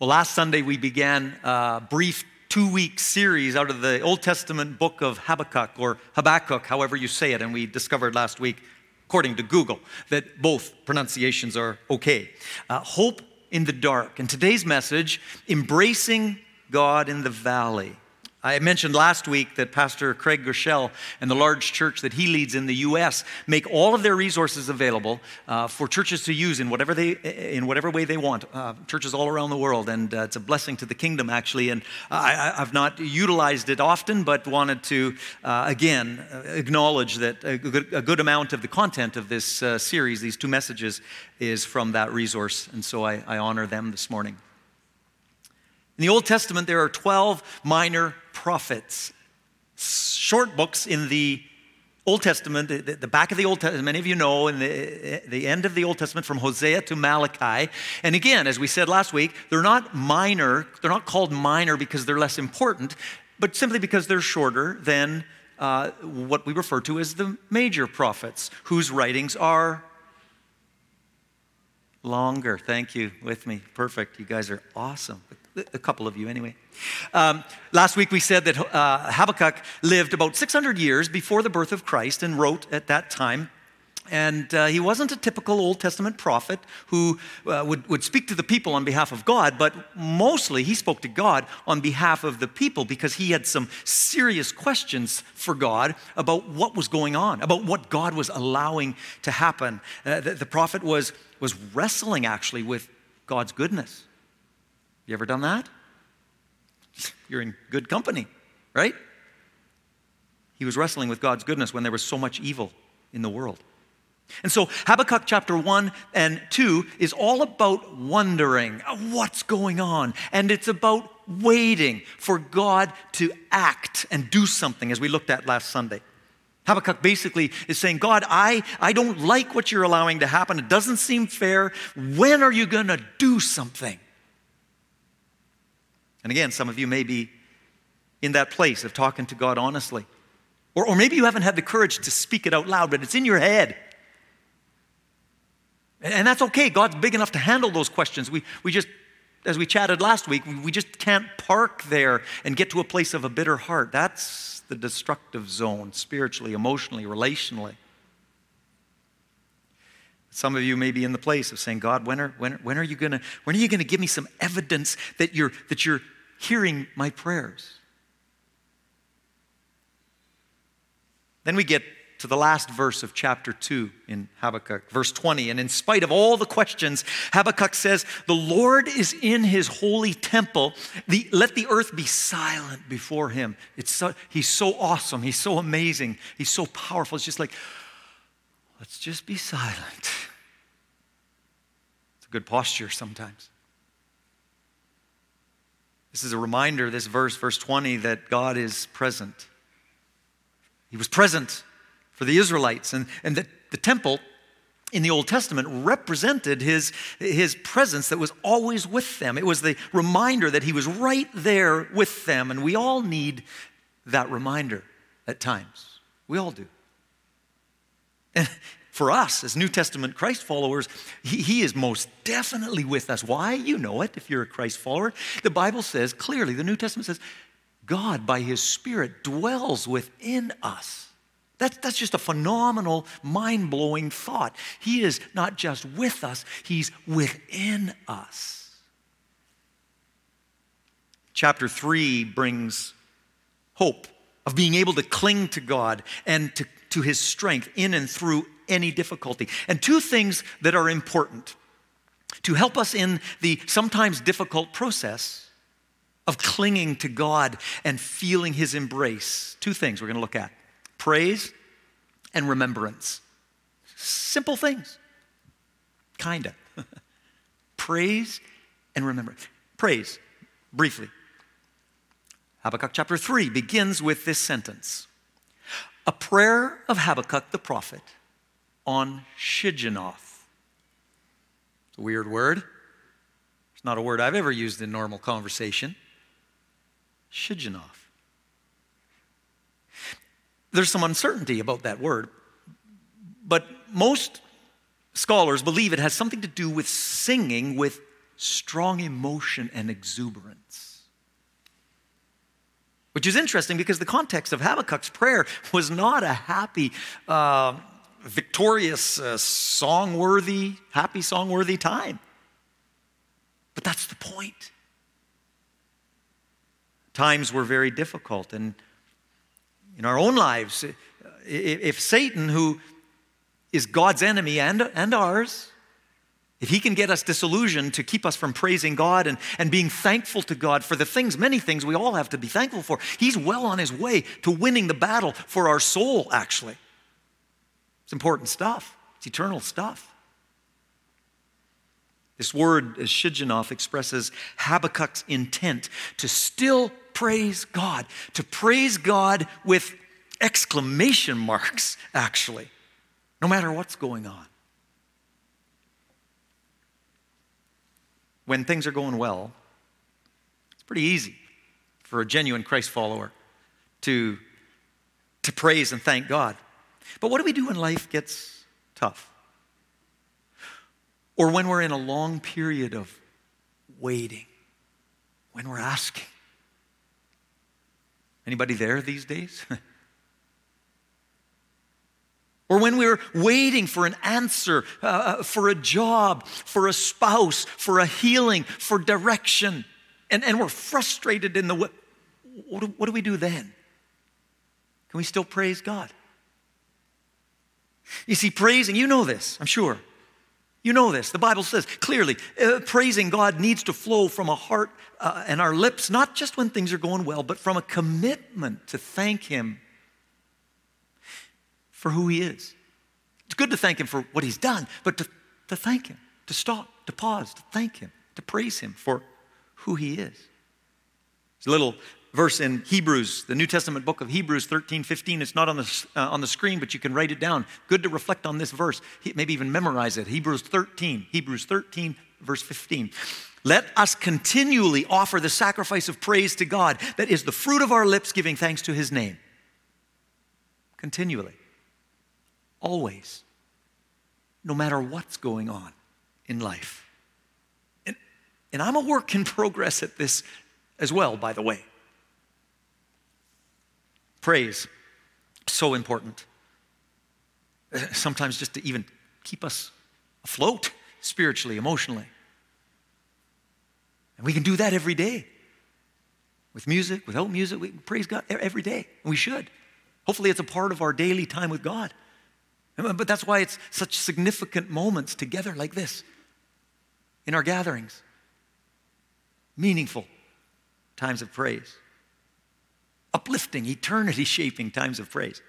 Well, last Sunday we began a brief two week series out of the Old Testament book of Habakkuk or Habakkuk, however you say it, and we discovered last week, according to Google, that both pronunciations are okay. Uh, hope in the dark. And today's message, embracing God in the valley. I mentioned last week that Pastor Craig Groeschel and the large church that he leads in the U.S. make all of their resources available uh, for churches to use in whatever, they, in whatever way they want. Uh, churches all around the world, and uh, it's a blessing to the kingdom, actually. And I, have not utilized it often, but wanted to, uh, again, acknowledge that a good, a good, amount of the content of this uh, series, these two messages, is from that resource. And so I, I honor them this morning. In the Old Testament, there are 12 minor prophets, short books in the Old Testament, the, back of the Old Testament, many of you know, in the, the end of the Old Testament from Hosea to Malachi. And again, as we said last week, they're not minor, they're not called minor because they're less important, but simply because they're shorter than uh, what we refer to as the major prophets, whose writings are longer. Thank you with me. Perfect. You guys are awesome a couple of you anyway. Um, last week we said that uh, Habakkuk lived about 600 years before the birth of Christ and wrote at that time. And uh, he wasn't a typical Old Testament prophet who uh, would, would speak to the people on behalf of God, but mostly he spoke to God on behalf of the people because he had some serious questions for God about what was going on, about what God was allowing to happen. Uh, the, the prophet was, was wrestling actually with God's goodness you ever done that? You're in good company, right? He was wrestling with God's goodness when there was so much evil in the world. And so Habakkuk chapter 1 and 2 is all about wondering what's going on. And it's about waiting for God to act and do something, as we looked at last Sunday. Habakkuk basically is saying, God, I, I don't like what you're allowing to happen. It doesn't seem fair. When are you going to do something? And again, some of you may be in that place of talking to God honestly. Or, or maybe you haven't had the courage to speak it out loud, but it's in your head. And that's okay. God's big enough to handle those questions. We, we just, as we chatted last week, we just can't park there and get to a place of a bitter heart. That's the destructive zone, spiritually, emotionally, relationally. Some of you may be in the place of saying, God, when are, when, when are you gonna, when are you gonna give me some evidence that you're, that you're hearing my prayers? Then we get to the last verse of chapter 2 in Habakkuk, verse 20. And in spite of all the questions, Habakkuk says, The Lord is in his holy temple. The, let the earth be silent before him. It's so, he's so awesome. He's so amazing. He's so powerful. It's just like, Let's just be silent. It's a good posture sometimes. This is a reminder, this verse, verse 20, that God is present. He was present for the Israelites, and, and that the temple in the Old Testament represented his, his presence that was always with them. It was the reminder that he was right there with them, and we all need that reminder at times. We all do. For us as New Testament Christ followers, he, he, is most definitely with us. Why? You know it if you're a Christ follower. The Bible says clearly, the New Testament says, God, by his Spirit, dwells within us. That's, that's just a phenomenal, mind blowing thought. He is not just with us, he's within us. Chapter 3 brings hope of being able to cling to God and to to his strength in and through any difficulty. And two things that are important to help us in the sometimes difficult process of clinging to God and feeling his embrace. Two things we're going to look at praise and remembrance. Simple things, kind of. praise and remembrance. Praise, briefly. Habakkuk chapter 3 begins with this sentence a prayer of Habakkuk the prophet on Shigionoth. It's a weird word. It's not a word I've ever used in normal conversation. Shigionoth. There's some uncertainty about that word, but most scholars believe it has something to do with singing with strong emotion and exuberance. Which is interesting because the context of Habakkuk's prayer was not a happy, uh, victorious, uh, song worthy, happy, song worthy time. But that's the point. Times were very difficult. And in our own lives, if Satan, who is God's enemy and, and ours, if he can get us disillusioned to keep us from praising God and, and being thankful to God for the things, many things we all have to be thankful for, he's well on his way to winning the battle for our soul, actually. It's important stuff, it's eternal stuff. This word, as Shigionoth expresses Habakkuk's intent to still praise God, to praise God with exclamation marks, actually, no matter what's going on. When things are going well, it's pretty easy for a genuine Christ follower to, to praise and thank God. But what do we do when life gets tough? Or when we're in a long period of waiting, when we're asking? Anybody there these days? or when we're waiting for an answer, uh, uh, for a job, for a spouse, for a healing, for direction, and, and we're frustrated in the way, what do, what do we do then? Can we still praise God? You see, praising, you know this, I'm sure. You know this. The Bible says clearly uh, praising God needs to flow from a heart uh, and our lips, not just when things are going well, but from a commitment to thank Him for who he is. It's good to thank him for what he's done, but to, to thank him, to stop, to pause, to thank him, to praise him for who he is. There's a little verse in Hebrews, the New Testament book of Hebrews 13, 15. It's not on the, uh, on the screen, but you can write it down. Good to reflect on this verse, maybe even memorize it. Hebrews 13, Hebrews 13, verse 15. Let us continually offer the sacrifice of praise to God, that is the fruit of our lips, giving thanks to his name. Continually. Always. No matter what's going on in life. And, and I'm a work in progress at this as well, by the way. Praise, so important. Sometimes just to even keep us afloat spiritually, emotionally. And we can do that every day. With music, without music, we praise God every day. And we should. Hopefully, it's a part of our daily time with God. But that's why it's such significant moments together like this in our gatherings. Meaningful times of praise, uplifting, eternity shaping times of praise.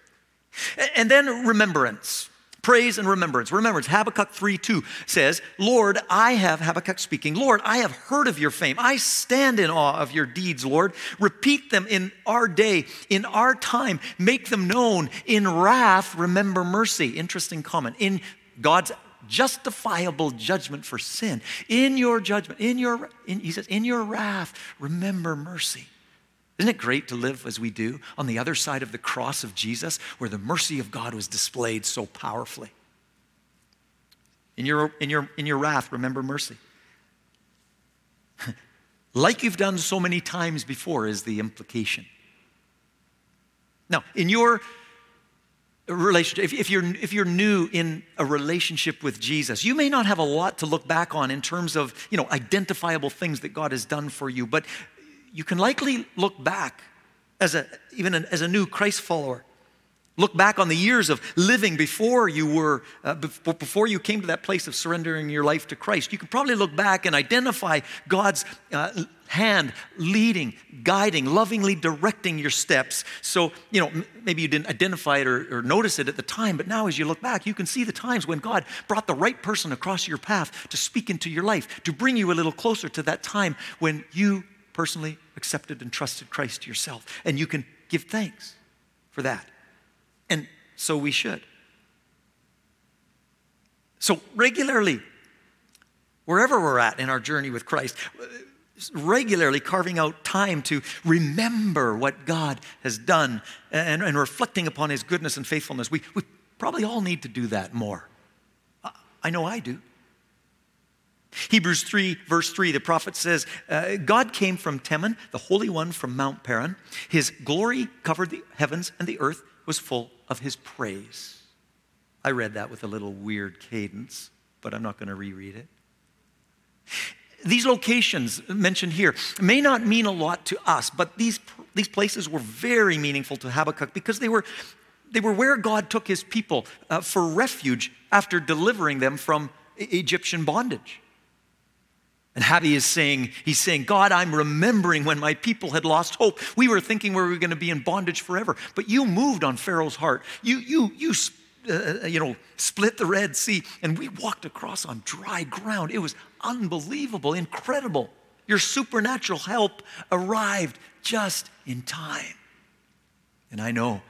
And then remembrance. Praise and remembrance. Remembrance. Habakkuk 3 2 says, Lord, I have, Habakkuk speaking, Lord, I have heard of your fame. I stand in awe of your deeds, Lord. Repeat them in our day, in our time. Make them known. In wrath, remember mercy. Interesting comment. In God's justifiable judgment for sin, in your judgment, in your, in, he says, in your wrath, remember mercy. Isn't it great to live as we do on the other side of the cross of Jesus, where the mercy of God was displayed so powerfully? In your, in your, in your wrath, remember mercy. like you've done so many times before, is the implication. Now, in your relationship, if, if, you're, if you're new in a relationship with Jesus, you may not have a lot to look back on in terms of, you know, identifiable things that God has done for you, but you can likely look back as a, even an, as a new Christ follower. Look back on the years of living before you were, uh, before you came to that place of surrendering your life to Christ. You can probably look back and identify God's uh, hand leading, guiding, lovingly directing your steps. So, you know, m- maybe you didn't identify it or, or notice it at the time, but now as you look back, you can see the times when God brought the right person across your path to speak into your life, to bring you a little closer to that time when you personally accepted and trusted Christ yourself. And you can give thanks for that. And so we should. So, regularly, wherever we're at in our journey with Christ, regularly carving out time to remember what God has done and, and reflecting upon His goodness and faithfulness. We, we probably all need to do that more. I know I do. Hebrews 3, verse 3, the prophet says, uh, God came from Teman, the Holy One from Mount Paran. His glory covered the heavens, and the earth was full of his praise. I read that with a little weird cadence, but I'm not going to reread it. These locations mentioned here may not mean a lot to us, but these, these places were very meaningful to Habakkuk because they were, they were where God took his people uh, for refuge after delivering them from Egyptian bondage. And Habi is saying, he's saying, God, I'm remembering when my people had lost hope. We were thinking we were going to be in bondage forever, but you moved on Pharaoh's heart. You, you, you, uh, you know, split the Red Sea, and we walked across on dry ground. It was unbelievable, incredible. Your supernatural help arrived just in time. And I know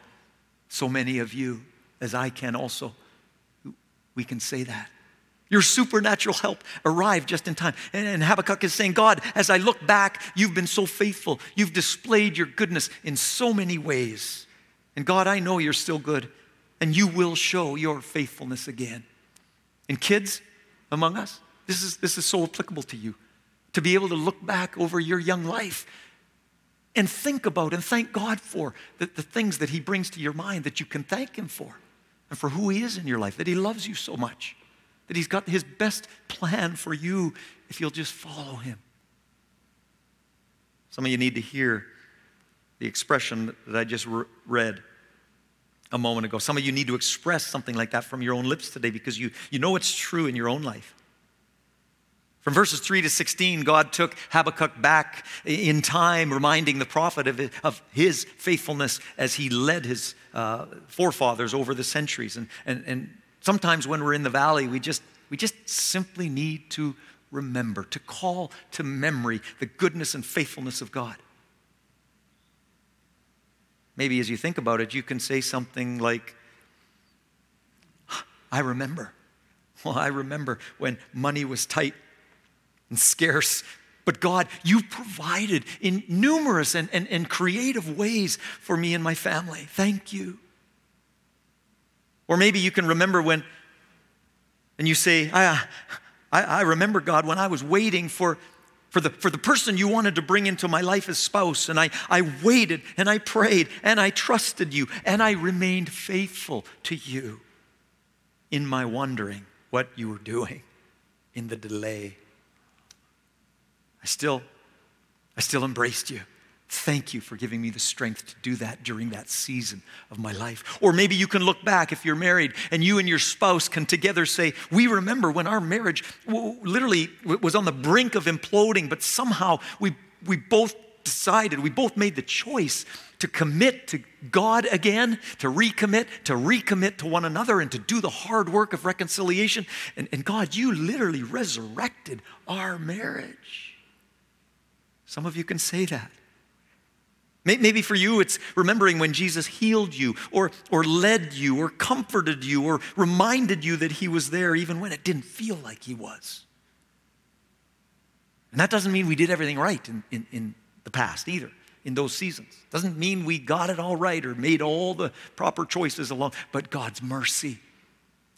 so many of you, as I can also, we can say that. Your supernatural help arrived just in time. And Habakkuk is saying, God, as I look back, you've been so faithful. You've displayed your goodness in so many ways. And God, I know you're still good, and you will show your faithfulness again. And kids among us, this is, this is so applicable to you to be able to look back over your young life and think about and thank God for the, the things that He brings to your mind that you can thank Him for and for who He is in your life, that He loves you so much that He's got His best plan for you if you'll just follow Him. Some of you need to hear the expression that I just re- read a moment ago. Some of you need to express something like that from your own lips today because you, you know it's true in your own life. From verses 3 to 16, God took Habakkuk back in time, reminding the prophet of, of his faithfulness as he led his uh, forefathers over the centuries. And, and, and Sometimes when we're in the valley, we just, we just simply need to remember, to call to memory the goodness and faithfulness of God. Maybe as you think about it, you can say something like, I remember. Well, I remember when money was tight and scarce. But God, you provided in numerous and, and, and creative ways for me and my family. Thank you. Or maybe you can remember when, and you say, I, I, I remember, God, when I was waiting for, for, the, for the person you wanted to bring into my life as spouse, and I, I waited and I prayed and I trusted you and I remained faithful to you in my wondering what you were doing in the delay. I still, I still embraced you. Thank you for giving me the strength to do that during that season of my life. Or maybe you can look back if you're married and you and your spouse can together say, We remember when our marriage literally was on the brink of imploding, but somehow we, we both decided, we both made the choice to commit to God again, to recommit, to recommit to one another, and to do the hard work of reconciliation. And, and God, you literally resurrected our marriage. Some of you can say that. Maybe for you, it's remembering when Jesus healed you, or, or led you, or comforted you, or reminded you that He was there even when it didn't feel like He was. And that doesn't mean we did everything right in, in, in the past either, in those seasons. Doesn't mean we got it all right or made all the proper choices along, but God's mercy,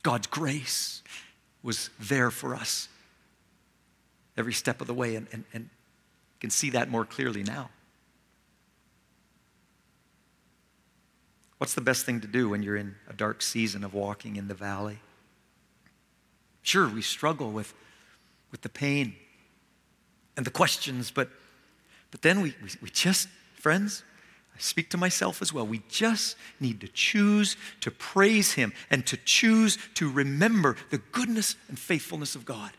God's grace was there for us every step of the way, and, and, and can see that more clearly now. What's the best thing to do when you're in a dark season of walking in the valley? Sure, we struggle with, with the pain and the questions, but, but then we, we, we just, friends, I speak to myself as well. We just need to choose to praise Him and to choose to remember the goodness and faithfulness of God.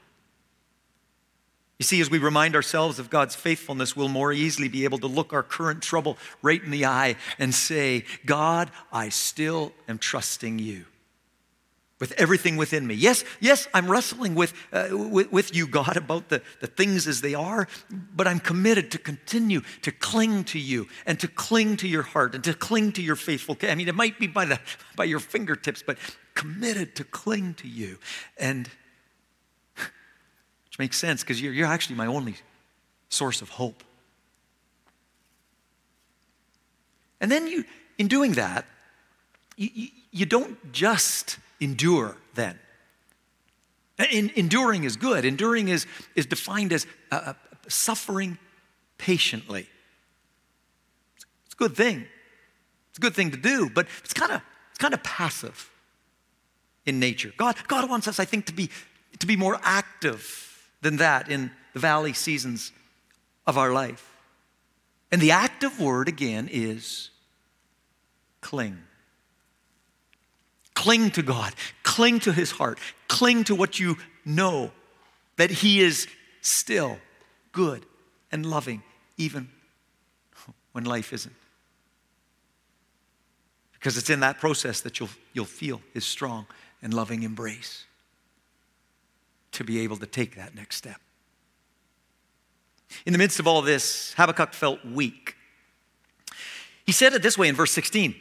You see, as we remind ourselves of God's faithfulness, we'll more easily be able to look our current trouble right in the eye and say, God, I still am trusting you with everything within me. Yes, yes, I'm wrestling with, uh, with, with, you, God, about the, the things as they are, but I'm committed to continue to cling to you and to cling to your heart and to cling to your faithful. I mean, it might be by, the, by your fingertips, but committed to cling to you. And which makes sense because you're, you're actually my only source of hope. And then you, in doing that, you, you, you don't just endure then. In, enduring is good. Enduring is, is defined as uh, uh suffering patiently. It's a good thing. It's a good thing to do, but it's kind of it's kind of passive in nature. God, God wants us, I think, to be, to be more active than that in the valley seasons of our life. And the active word again is cling. Cling to God, cling to His heart, cling to what you know that He is still good and loving, even when life isn't. Because it's in that process that you'll, you'll feel His strong and loving embrace to be able to take that next step. In the midst of all this, Habakkuk felt weak. He said it this way in verse 16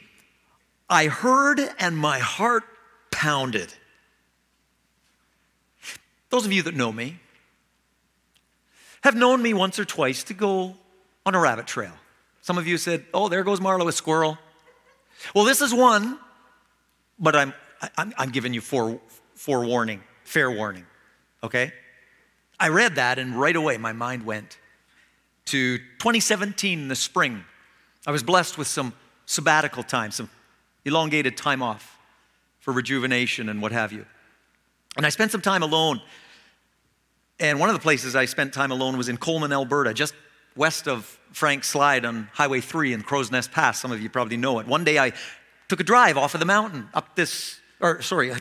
I heard and my heart pounded. Those of you that know me have known me once or twice to go on a rabbit trail. Some of you said, Oh, there goes Marlo, a squirrel. Well, this is one, but I'm, I'm, I'm giving you fore, forewarning, fair warning, okay? I read that and right away my mind went to 2017 in the spring. I was blessed with some sabbatical time, some elongated time off for rejuvenation and what have you. And I spent some time alone. And one of the places I spent time alone was in Coleman, Alberta, just west of Frank Slide on Highway 3 in Crowsnest Pass. Some of you probably know it. One day I took a drive off of the mountain up this, or sorry,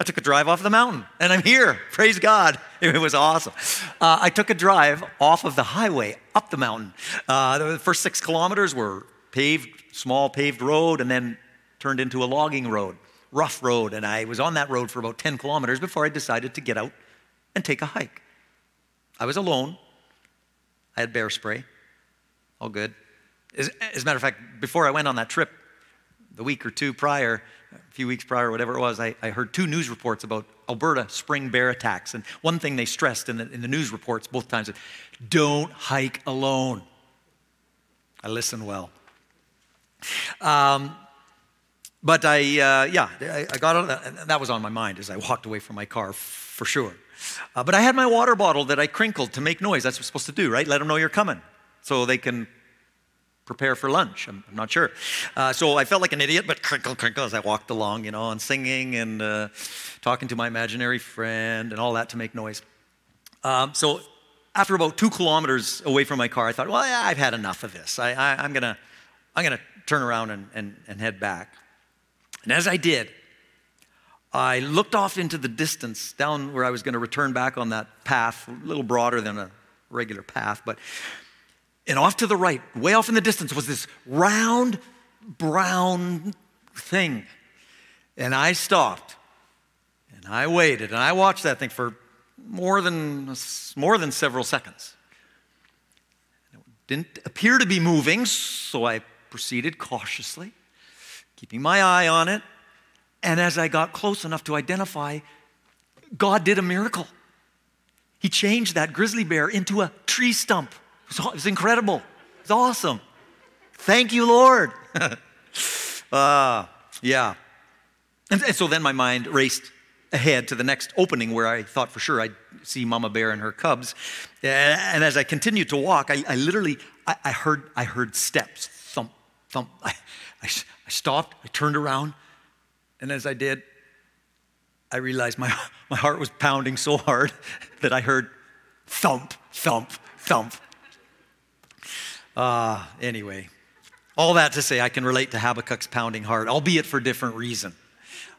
I took a drive off the mountain and I'm here. Praise God. It was awesome. Uh, I took a drive off of the highway up the mountain. Uh, the first six kilometers were paved, small paved road, and then turned into a logging road, rough road. And I was on that road for about 10 kilometers before I decided to get out and take a hike. I was alone. I had bear spray. All good. As, as a matter of fact, before I went on that trip, the week or two prior, a few weeks prior, whatever it was, I, I heard two news reports about Alberta spring bear attacks. And one thing they stressed in the, in the news reports both times is don't hike alone. I listen well. Um, but I, uh, yeah, I, I got on, that was on my mind as I walked away from my car for sure. Uh, but I had my water bottle that I crinkled to make noise. That's what you're supposed to do, right? Let them know you're coming so they can prepare for lunch. I'm, I'm not sure. Uh, so I felt like an idiot, but crinkle, crinkle as I walked along, you know, and singing and uh, talking to my imaginary friend and all that to make noise. Um, so after about two kilometers away from my car, I thought, well, yeah, I've had enough of this. I, I'm going to I'm gonna turn around and, and, and head back. And as I did, I looked off into the distance down where I was going to return back on that path, a little broader than a regular path, but and off to the right, way off in the distance, was this round brown thing. And I stopped and I waited and I watched that thing for more than, more than several seconds. It didn't appear to be moving, so I proceeded cautiously keeping my eye on it. And as I got close enough to identify, God did a miracle. He changed that grizzly bear into a tree stump. It was incredible. It's awesome. Thank you, Lord. uh, yeah. And, and so then my mind raced ahead to the next opening where I thought for sure I'd see Mama Bear and her cubs. And as I continued to walk, I, I literally I, I, heard I heard steps thump thump. I, I, I stopped, I turned around, and as I did, I realized my, my heart was pounding so hard that I heard thump, thump, thump. Uh, anyway, all that to say, I can relate to Habakkuk's pounding heart, albeit for different reason.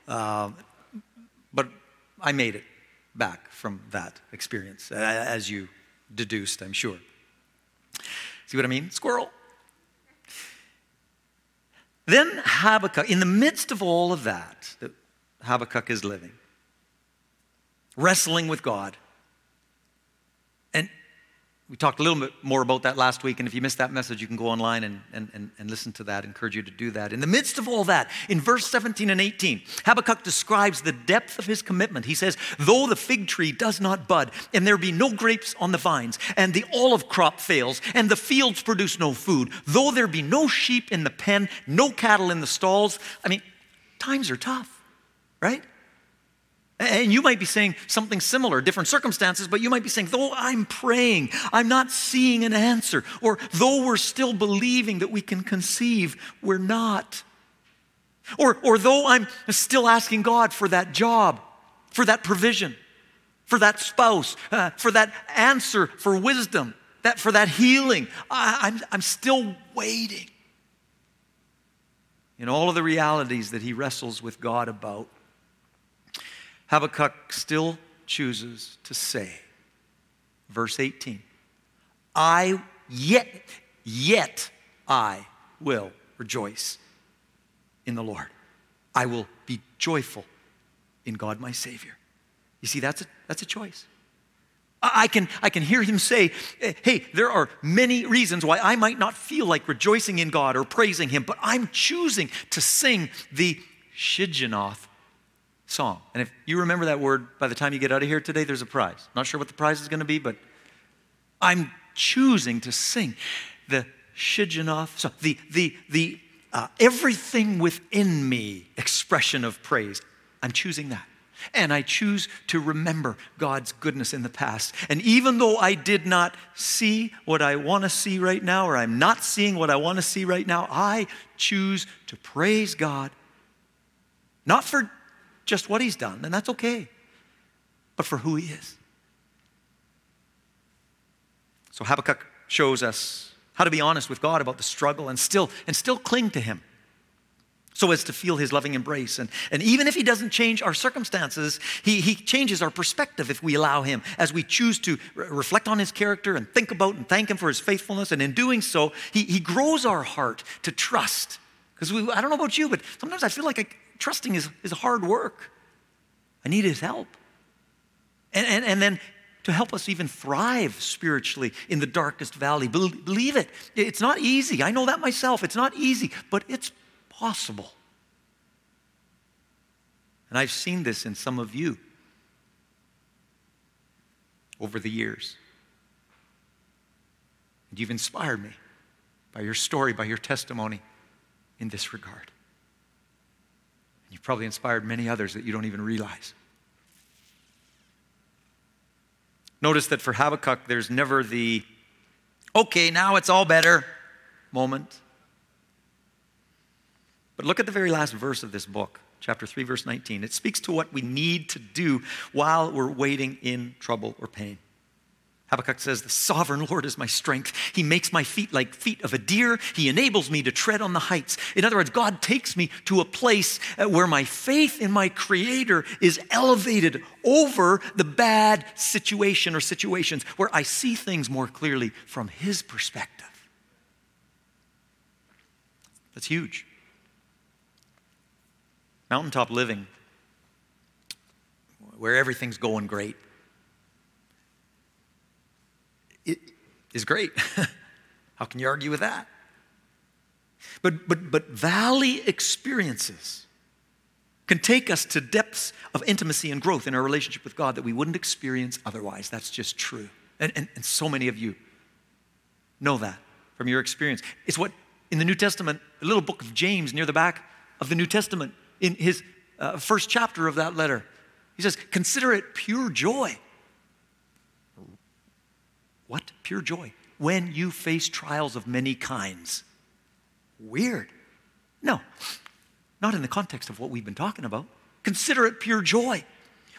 Uh, but I made it back from that experience, as you deduced, I'm sure. See what I mean? Squirrel. Then Habakkuk, in the midst of all of that, that Habakkuk is living, wrestling with God. We talked a little bit more about that last week, and if you missed that message, you can go online and, and, and, and listen to that. I encourage you to do that. In the midst of all that, in verse 17 and 18, Habakkuk describes the depth of his commitment. He says, Though the fig tree does not bud, and there be no grapes on the vines, and the olive crop fails, and the fields produce no food, though there be no sheep in the pen, no cattle in the stalls. I mean, times are tough, right? And you might be saying something similar, different circumstances, but you might be saying, though I'm praying, I'm not seeing an answer. Or though we're still believing that we can conceive, we're not. Or, or though I'm still asking God for that job, for that provision, for that spouse, uh, for that answer, for wisdom, that, for that healing, I, I'm, I'm still waiting. In all of the realities that he wrestles with God about, Habakkuk still chooses to say, verse 18, I yet, yet I will rejoice in the Lord. I will be joyful in God my Savior. You see, that's a, that's a choice. I can, I can hear him say, Hey, there are many reasons why I might not feel like rejoicing in God or praising him, but I'm choosing to sing the Shigionoth song. And if you remember that word by the time you get out of here today, there's a prize. Not sure what the prize is going to be, but I'm choosing to sing the Shigionoth song, the, the, the uh, everything within me expression of praise. I'm choosing that. And I choose to remember God's goodness in the past. And even though I did not see what I want to see right now, or I'm not seeing what I want to see right now, I choose to praise God, not for just what he's done, and that's okay, but for who he is. So Habakkuk shows us how to be honest with God about the struggle and still and still cling to him so as to feel his loving embrace. And, and even if he doesn't change our circumstances, he, he changes our perspective if we allow him, as we choose to re- reflect on his character and think about and thank him for his faithfulness. And in doing so, he, he grows our heart to trust. Because I don't know about you, but sometimes I feel like I, trusting is, is hard work. I need his help. And, and, and then to help us even thrive spiritually in the darkest valley. Believe it. It's not easy. I know that myself. It's not easy, but it's possible. And I've seen this in some of you over the years. And you've inspired me by your story, by your testimony in this regard. You've probably inspired many others that you don't even realize. Notice that for Habakkuk, there's never the, okay, now it's all better moment. But look at the very last verse of this book, chapter 3, verse 19. It speaks to what we need to do while we're waiting in trouble or pain. Habakkuk says, The sovereign Lord is my strength. He makes my feet like feet of a deer. He enables me to tread on the heights. In other words, God takes me to a place uh, where my faith in my Creator is elevated over the bad situation or situations, where I see things more clearly from His perspective. That's huge. Mountaintop living, where everything's going great it is great. How can you argue with that? But, but, but valley experiences can take us to depths of intimacy and growth in our relationship with God that we wouldn't experience otherwise. That's just true. And, and, and so many of you know that from your experience. It's what in the New Testament, the little book of James near the back of the New Testament, in his uh, first chapter of that letter, he says, Consider it pure joy what? Pure joy. When you face trials of many kinds. Weird. No, not in the context of what we've been talking about. Consider it pure joy.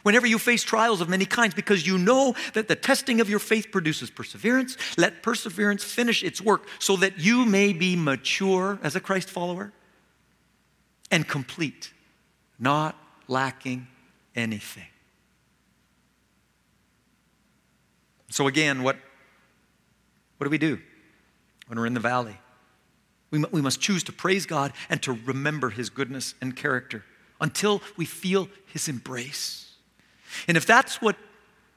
Whenever you face trials of many kinds, because you know that the testing of your faith produces perseverance, let perseverance finish its work so that you may be mature as a Christ follower and complete, not lacking anything. So, again, what what do we do when we're in the valley? We, we must choose to praise God and to remember His goodness and character until we feel His embrace. And if that's what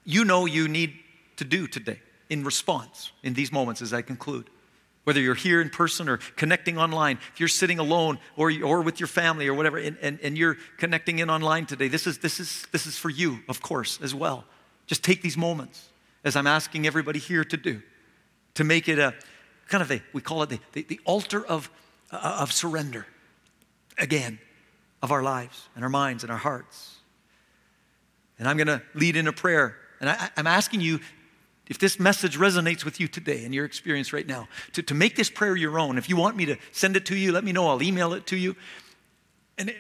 you know you need to do today in response in these moments as I conclude, whether you're here in person or connecting online, if you're sitting alone or, or with your family or whatever, and, and, and you're connecting in online today, this is, this, is, this is for you, of course, as well. Just take these moments, as I'm asking everybody here to do to make it a kind of a, we call it the, the, the altar of, uh, of surrender again of our lives and our minds and our hearts. And I'm going to lead in a prayer. And I, am asking you, if this message resonates with you today and your experience right now, to, to make this prayer your own. If you want me to send it to you, let me know. I'll email it to you. And it,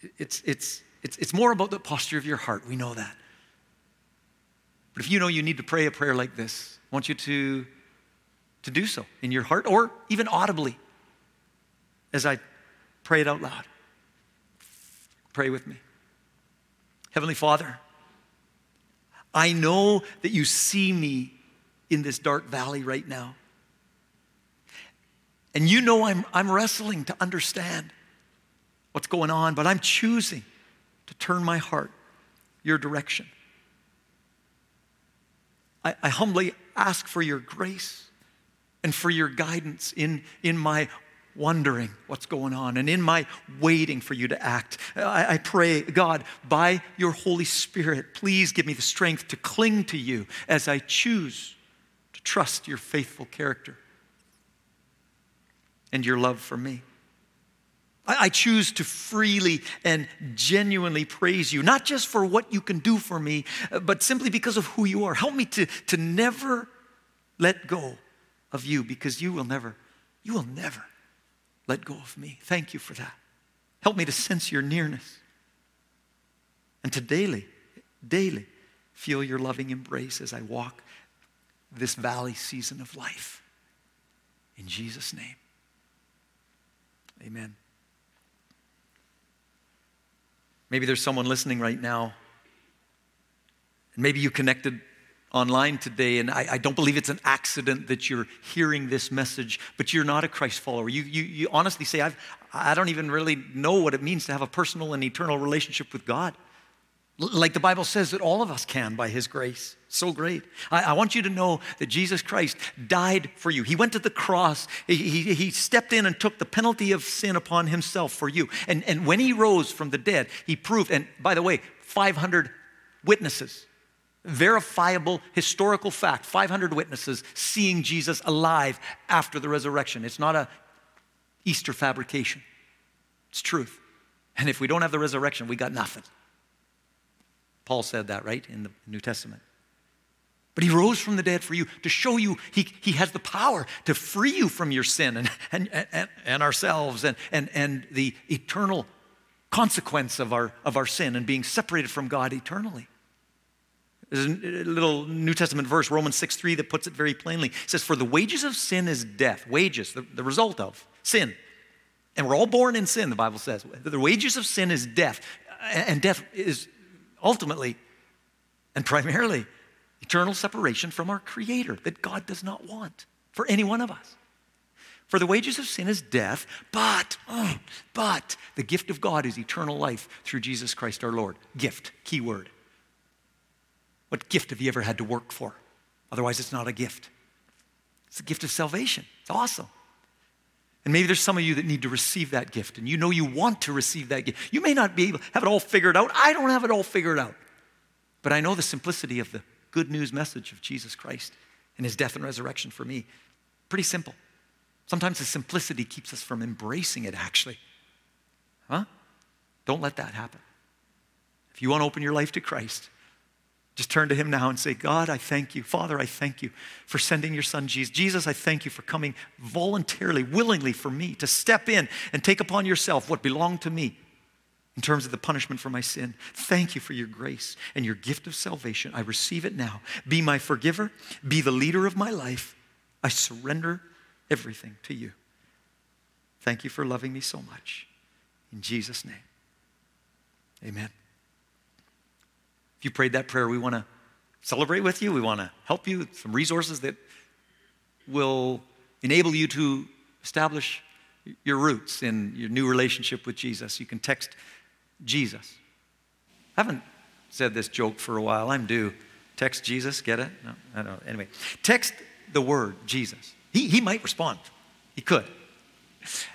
it, it's, it's, it's, it's more about the posture of your heart. We know that. But if you know you need to pray a prayer like this, I want you to, to do so in your heart or even audibly as I pray it out loud. Pray with me. Heavenly Father, I know that you see me in this dark valley right now. And you know I'm, I'm wrestling to understand what's going on, but I'm choosing to turn my heart your direction. I, I humbly ask for your grace and for your guidance in, in my wondering what's going on and in my waiting for you to act. I, I, pray, God, by your Holy Spirit, please give me the strength to cling to you as I choose to trust your faithful character and your love for me. I, I choose to freely and genuinely praise you, not just for what you can do for me, uh, but simply because of who you are. Help me to, to never let go of you because you will never, you will never let go of me. Thank you for that. Help me to sense your nearness and to daily, daily feel your loving embrace as I walk this valley season of life. In Jesus' name, amen. Maybe there's someone listening right now, and maybe you connected online today, and I, I, don't believe it's an accident that you're hearing this message, but you're not a Christ follower. You, you, you honestly say, I've, I don't even really know what it means to have a personal and eternal relationship with God. Like the Bible says that all of us can by His grace. So great. I, I, want you to know that Jesus Christ died for you. He went to the cross, he, he, he, stepped in and took the penalty of sin upon Himself for you. And, and when He rose from the dead, He proved, and by the way, 500 witnesses verifiable historical fact 500 witnesses seeing jesus alive after the resurrection. It's not a easter fabrication. It's truth. And if we don't have the resurrection we got nothing. Paul said that right in the new testament. But he rose from the dead for you to show you he, he has the power to free you from your sin and, and, and, and ourselves and, and, and the eternal consequence of our, of our sin and being separated from God eternally. There's a little New Testament verse, Romans 6 3, that puts it very plainly. It says, For the wages of sin is death. Wages, the, the result of sin. And we're all born in sin, the Bible says. The wages of sin is death. And death is ultimately and primarily eternal separation from our Creator that God does not want for any one of us. For the wages of sin is death, but, but the gift of God is eternal life through Jesus Christ our Lord. Gift, key word. What gift have you ever had to work for? Otherwise, it's not a gift. It's the gift of salvation. It's awesome. And maybe there's some of you that need to receive that gift, and you know you want to receive that gift. You may not be able to have it all figured out. I don't have it all figured out. But I know the simplicity of the good news message of Jesus Christ and his death and resurrection for me. Pretty simple. Sometimes the simplicity keeps us from embracing it, actually. Huh? Don't let that happen. If you want to open your life to Christ, just turn to him now and say, God, I thank you. Father, I thank you for sending your son Jesus. Jesus, I thank you for coming voluntarily, willingly for me to step in and take upon yourself what belonged to me in terms of the punishment for my sin. Thank you for your grace and your gift of salvation. I receive it now. Be my forgiver, be the leader of my life. I surrender everything to you. Thank you for loving me so much. In Jesus' name, amen you prayed that prayer, we want to celebrate with you. We want to help you. with Some resources that will enable you to establish your roots in your new relationship with Jesus. You can text Jesus. I haven't said this joke for a while. I'm due. Text Jesus, get it? No, I don't. Anyway, text the word Jesus. He, he might respond. He could.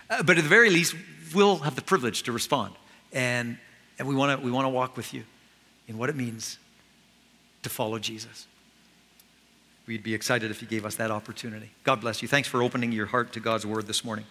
Uh, but at the very least, we'll have the privilege to respond. And, and we want to we want to walk with you in what it means to follow Jesus. We'd be excited if you gave us that opportunity. God bless you. Thanks for opening your heart to God's word this morning.